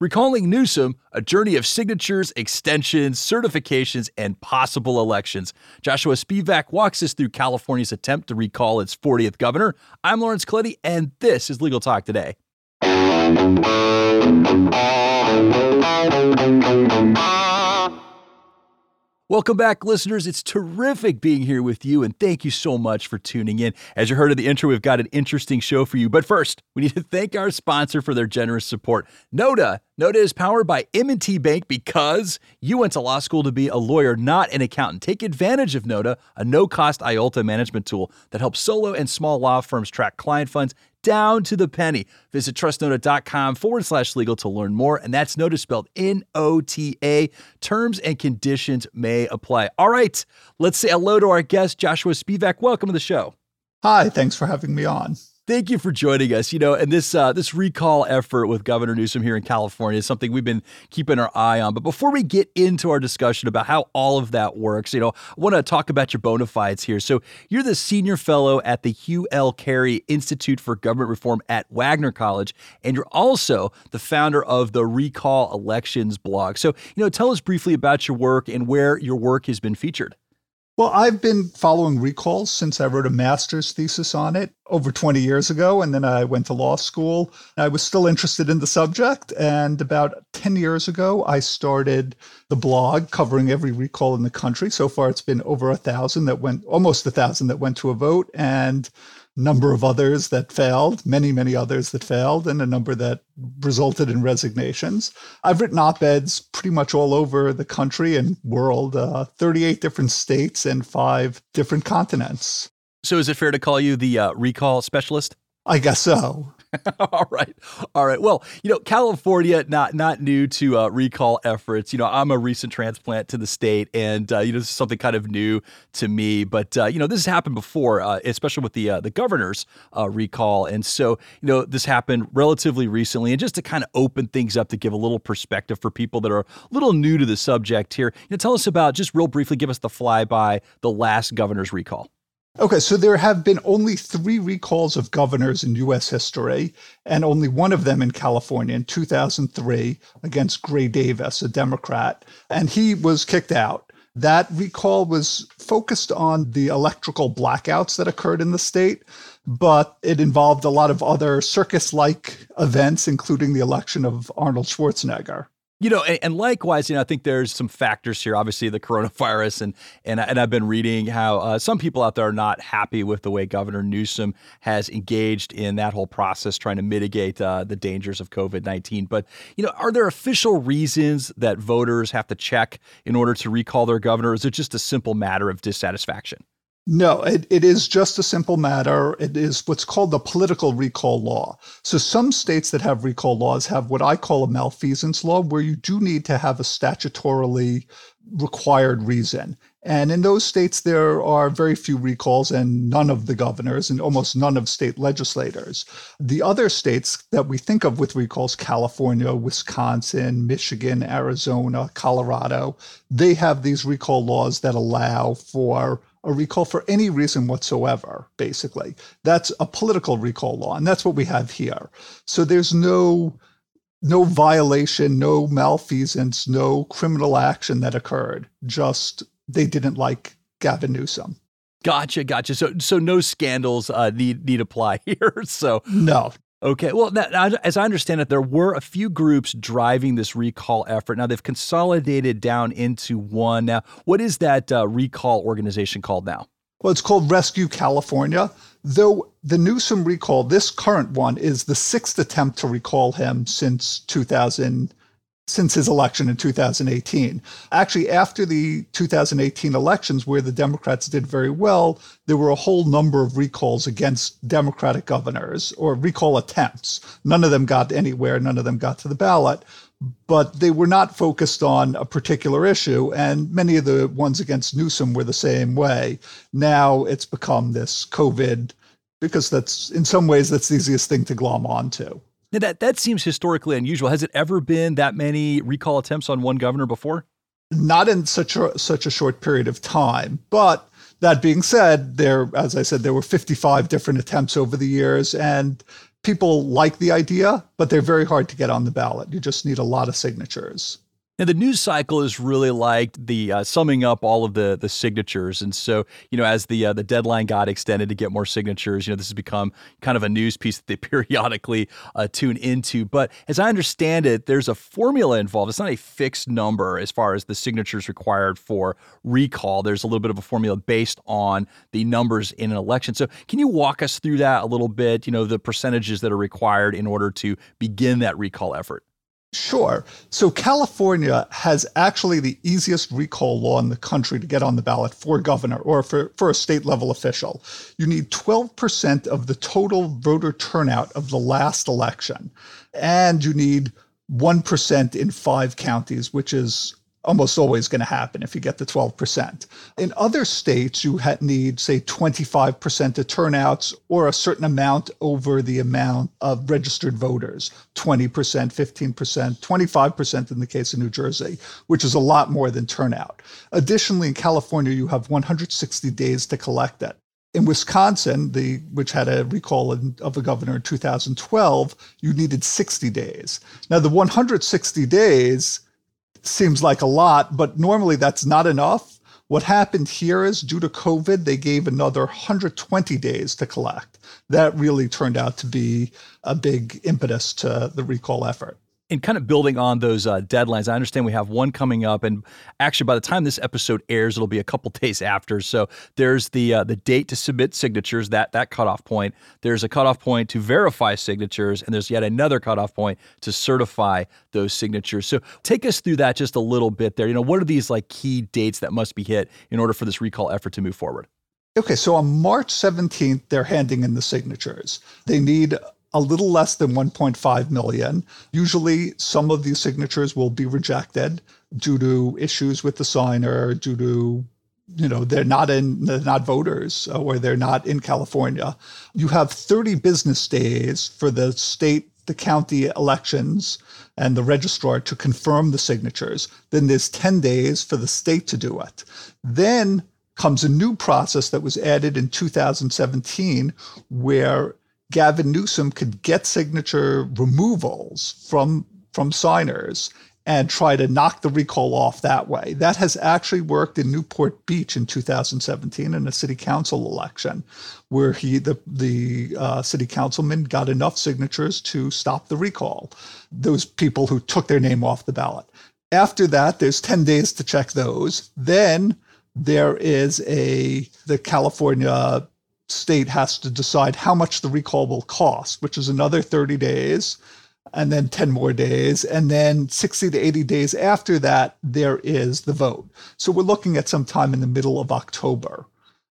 Recalling Newsom, a journey of signatures, extensions, certifications, and possible elections. Joshua Spivak walks us through California's attempt to recall its 40th governor. I'm Lawrence Colletti, and this is Legal Talk Today. Welcome back, listeners. It's terrific being here with you, and thank you so much for tuning in. As you heard in the intro, we've got an interesting show for you. But first, we need to thank our sponsor for their generous support. Nota. Nota is powered by M&T Bank because you went to law school to be a lawyer, not an accountant. Take advantage of Nota, a no-cost IOLTA management tool that helps solo and small law firms track client funds down to the penny. Visit trustnota.com forward slash legal to learn more. And that's Nota spelled N O T A. Terms and conditions may apply. All right, let's say hello to our guest, Joshua Spivak. Welcome to the show. Hi, thanks for having me on. Thank you for joining us. You know, and this uh, this recall effort with Governor Newsom here in California is something we've been keeping our eye on. But before we get into our discussion about how all of that works, you know, I want to talk about your bona fides here. So you're the senior fellow at the Hugh L. Carey Institute for Government Reform at Wagner College, and you're also the founder of the Recall Elections blog. So, you know, tell us briefly about your work and where your work has been featured. Well, I've been following recalls since I wrote a master's thesis on it over 20 years ago. And then I went to law school. I was still interested in the subject. And about 10 years ago, I started the blog covering every recall in the country. So far, it's been over a thousand that went, almost a thousand that went to a vote. And number of others that failed, many, many others that failed, and a number that resulted in resignations. I've written op eds pretty much all over the country and world, uh, 38 different states and five different continents. So, is it fair to call you the uh, recall specialist? I guess so. all right, all right. Well, you know, California not not new to uh, recall efforts. You know, I'm a recent transplant to the state, and uh, you know, this is something kind of new to me. But uh, you know, this has happened before, uh, especially with the uh, the governor's uh, recall, and so you know, this happened relatively recently. And just to kind of open things up to give a little perspective for people that are a little new to the subject here, you know, tell us about just real briefly, give us the flyby the last governor's recall. Okay, so there have been only three recalls of governors in US history, and only one of them in California in 2003 against Gray Davis, a Democrat, and he was kicked out. That recall was focused on the electrical blackouts that occurred in the state, but it involved a lot of other circus like events, including the election of Arnold Schwarzenegger. You know, and, and, likewise, you know, I think there's some factors here. Obviously, the coronavirus, and and and I've been reading how uh, some people out there are not happy with the way Governor Newsom has engaged in that whole process, trying to mitigate uh, the dangers of COVID nineteen. But you know, are there official reasons that voters have to check in order to recall their governor? Or is it just a simple matter of dissatisfaction? No, it, it is just a simple matter. It is what's called the political recall law. So some states that have recall laws have what I call a malfeasance law, where you do need to have a statutorily required reason. And in those states, there are very few recalls and none of the governors and almost none of state legislators. The other states that we think of with recalls, California, Wisconsin, Michigan, Arizona, Colorado, they have these recall laws that allow for a recall for any reason whatsoever, basically. That's a political recall law, and that's what we have here. So there's no no violation, no malfeasance, no criminal action that occurred. Just they didn't like Gavin Newsom. Gotcha, gotcha. So, so no scandals uh, need need apply here. So no, Okay. Well, as I understand it, there were a few groups driving this recall effort. Now they've consolidated down into one. Now, what is that uh, recall organization called now? Well, it's called Rescue California. Though the Newsom recall, this current one, is the sixth attempt to recall him since 2000 since his election in 2018. Actually, after the 2018 elections, where the Democrats did very well, there were a whole number of recalls against Democratic governors or recall attempts. None of them got anywhere, none of them got to the ballot, but they were not focused on a particular issue. And many of the ones against Newsom were the same way. Now it's become this COVID, because that's in some ways that's the easiest thing to glom onto. Now that that seems historically unusual. Has it ever been that many recall attempts on one governor before? Not in such a such a short period of time. But that being said, there, as I said, there were 55 different attempts over the years, and people like the idea, but they're very hard to get on the ballot. You just need a lot of signatures. And the news cycle is really like the uh, summing up all of the the signatures, and so you know as the uh, the deadline got extended to get more signatures, you know this has become kind of a news piece that they periodically uh, tune into. But as I understand it, there's a formula involved. It's not a fixed number as far as the signatures required for recall. There's a little bit of a formula based on the numbers in an election. So can you walk us through that a little bit? You know the percentages that are required in order to begin that recall effort. Sure. So California has actually the easiest recall law in the country to get on the ballot for governor or for, for a state level official. You need 12% of the total voter turnout of the last election. And you need 1% in five counties, which is almost always going to happen if you get the 12%. In other states, you need, say, 25% of turnouts or a certain amount over the amount of registered voters 20%, 15%, 25% in the case of New Jersey, which is a lot more than turnout. Additionally, in California, you have 160 days to collect it. In Wisconsin, the which had a recall in, of a governor in 2012, you needed 60 days. Now, the 160 days seems like a lot, but normally that's not enough. What happened here is due to COVID, they gave another 120 days to collect. That really turned out to be a big impetus to the recall effort and kind of building on those uh, deadlines, I understand we have one coming up, and actually, by the time this episode airs, it'll be a couple days after. So there's the uh, the date to submit signatures, that that cutoff point. There's a cutoff point to verify signatures, and there's yet another cutoff point to certify those signatures. So take us through that just a little bit there. You know, what are these like key dates that must be hit in order for this recall effort to move forward? Okay, so on March 17th, they're handing in the signatures. They need a little less than 1.5 million. Usually, some of these signatures will be rejected due to issues with the signer, due to you know they're not in they're not voters uh, or they're not in California. You have 30 business days for the state, the county elections and the registrar to confirm the signatures. Then there's 10 days for the state to do it. Then comes a new process that was added in 2017 where Gavin Newsom could get signature removals from from signers and try to knock the recall off that way. That has actually worked in Newport Beach in 2017 in a city council election, where he the the uh, city councilman got enough signatures to stop the recall. Those people who took their name off the ballot. After that, there's 10 days to check those. Then there is a the California state has to decide how much the recall will cost, which is another 30 days and then 10 more days. And then 60 to 80 days after that, there is the vote. So we're looking at some time in the middle of October.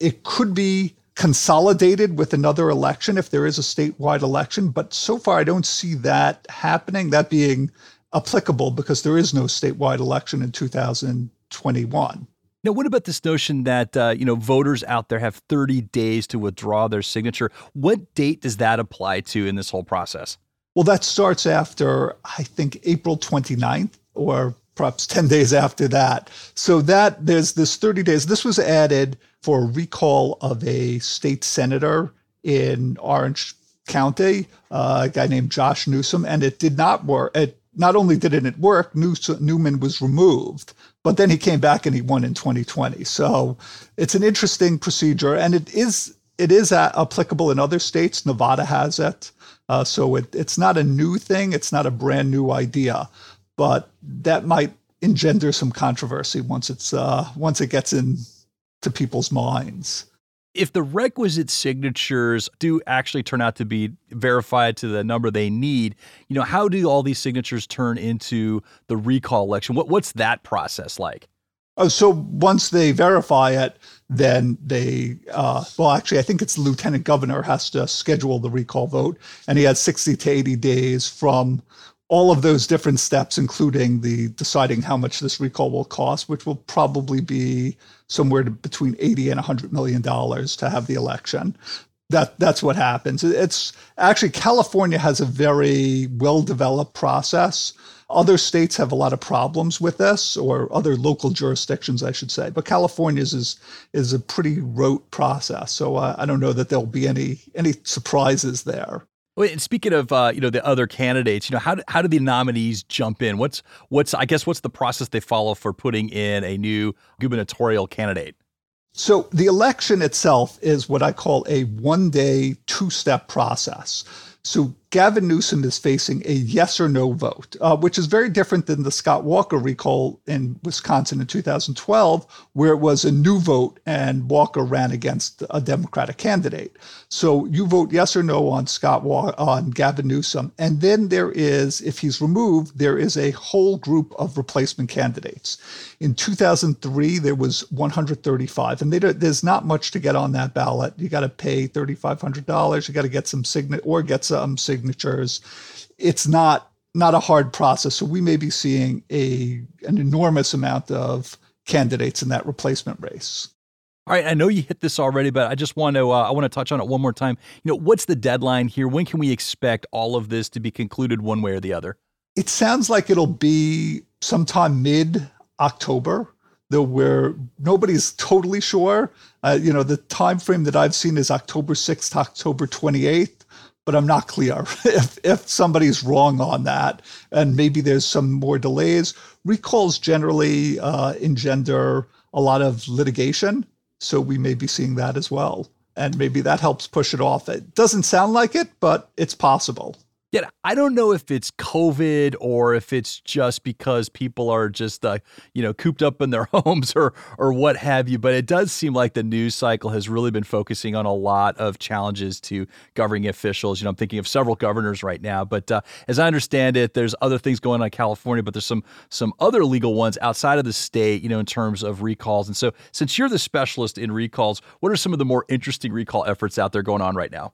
It could be consolidated with another election if there is a statewide election, but so far I don't see that happening, that being applicable because there is no statewide election in 2021. Now, what about this notion that uh, you know voters out there have 30 days to withdraw their signature? What date does that apply to in this whole process? Well, that starts after I think April 29th or perhaps 10 days after that. So that there's this 30 days. This was added for a recall of a state senator in Orange County, uh, a guy named Josh Newman, and it did not work. It not only didn't it work, Newman was removed, but then he came back and he won in 2020. So it's an interesting procedure, and it is it is applicable in other states. Nevada has it, uh, so it, it's not a new thing. It's not a brand new idea, but that might engender some controversy once it's uh, once it gets into people's minds if the requisite signatures do actually turn out to be verified to the number they need, you know, how do all these signatures turn into the recall election? What, what's that process like? Oh, so once they verify it, then they, uh, well, actually, I think it's the lieutenant governor has to schedule the recall vote, and he has 60 to 80 days from all of those different steps, including the deciding how much this recall will cost, which will probably be somewhere between 80 and 100 million dollars to have the election. That that's what happens. It's actually California has a very well developed process. Other states have a lot of problems with this, or other local jurisdictions, I should say. But California's is is a pretty rote process, so uh, I don't know that there'll be any any surprises there. Wait, and speaking of uh, you know the other candidates, you know how do, how do the nominees jump in? What's what's I guess what's the process they follow for putting in a new gubernatorial candidate? So the election itself is what I call a one day, two step process. So Gavin Newsom is facing a yes or no vote, uh, which is very different than the Scott Walker recall in Wisconsin in 2012, where it was a new vote and Walker ran against a Democratic candidate. So you vote yes or no on Scott Walker, on Gavin Newsom, and then there is, if he's removed, there is a whole group of replacement candidates. In 2003, there was 135, and there's not much to get on that ballot. You got to pay $3,500. You got to get some sign or get some signatures. It's not not a hard process. So we may be seeing a an enormous amount of candidates in that replacement race. All right, I know you hit this already, but I just want to uh, I want to touch on it one more time. You know, what's the deadline here? When can we expect all of this to be concluded one way or the other? It sounds like it'll be sometime mid October, though where nobody's totally sure. Uh, you know, the time frame that I've seen is October 6th, October 28th, but I'm not clear if, if somebody's wrong on that. And maybe there's some more delays. Recalls generally uh, engender a lot of litigation. So we may be seeing that as well. And maybe that helps push it off. It doesn't sound like it, but it's possible. Yeah, I don't know if it's COVID or if it's just because people are just, uh, you know, cooped up in their homes or or what have you. But it does seem like the news cycle has really been focusing on a lot of challenges to governing officials. You know, I'm thinking of several governors right now. But uh, as I understand it, there's other things going on in California, but there's some some other legal ones outside of the state. You know, in terms of recalls. And so, since you're the specialist in recalls, what are some of the more interesting recall efforts out there going on right now?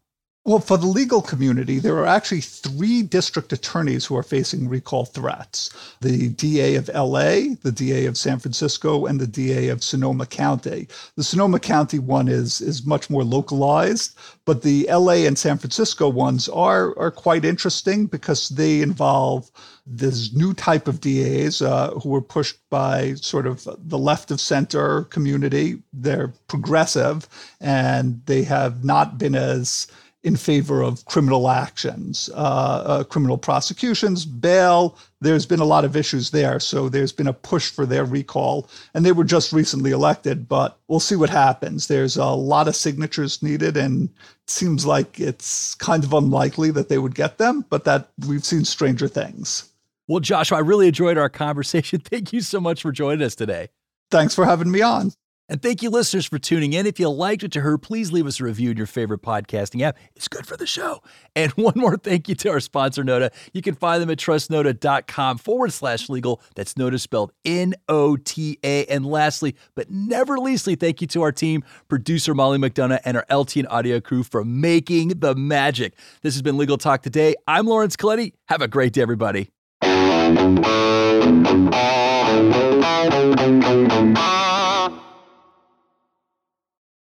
Well, for the legal community, there are actually three district attorneys who are facing recall threats the DA of LA, the DA of San Francisco, and the DA of Sonoma County. The Sonoma County one is, is much more localized, but the LA and San Francisco ones are, are quite interesting because they involve this new type of DAs uh, who were pushed by sort of the left of center community. They're progressive and they have not been as in favor of criminal actions, uh, uh, criminal prosecutions, bail. There's been a lot of issues there. So there's been a push for their recall. And they were just recently elected, but we'll see what happens. There's a lot of signatures needed, and it seems like it's kind of unlikely that they would get them, but that we've seen stranger things. Well, Joshua, I really enjoyed our conversation. Thank you so much for joining us today. Thanks for having me on. And thank you, listeners, for tuning in. If you liked what you heard, please leave us a review in your favorite podcasting app. It's good for the show. And one more thank you to our sponsor, Nota. You can find them at trustnota.com forward slash legal. That's Nota, spelled N O T A. And lastly, but never leastly, thank you to our team, producer Molly McDonough, and our LT and audio crew for making the magic. This has been Legal Talk Today. I'm Lawrence Colletti. Have a great day, everybody.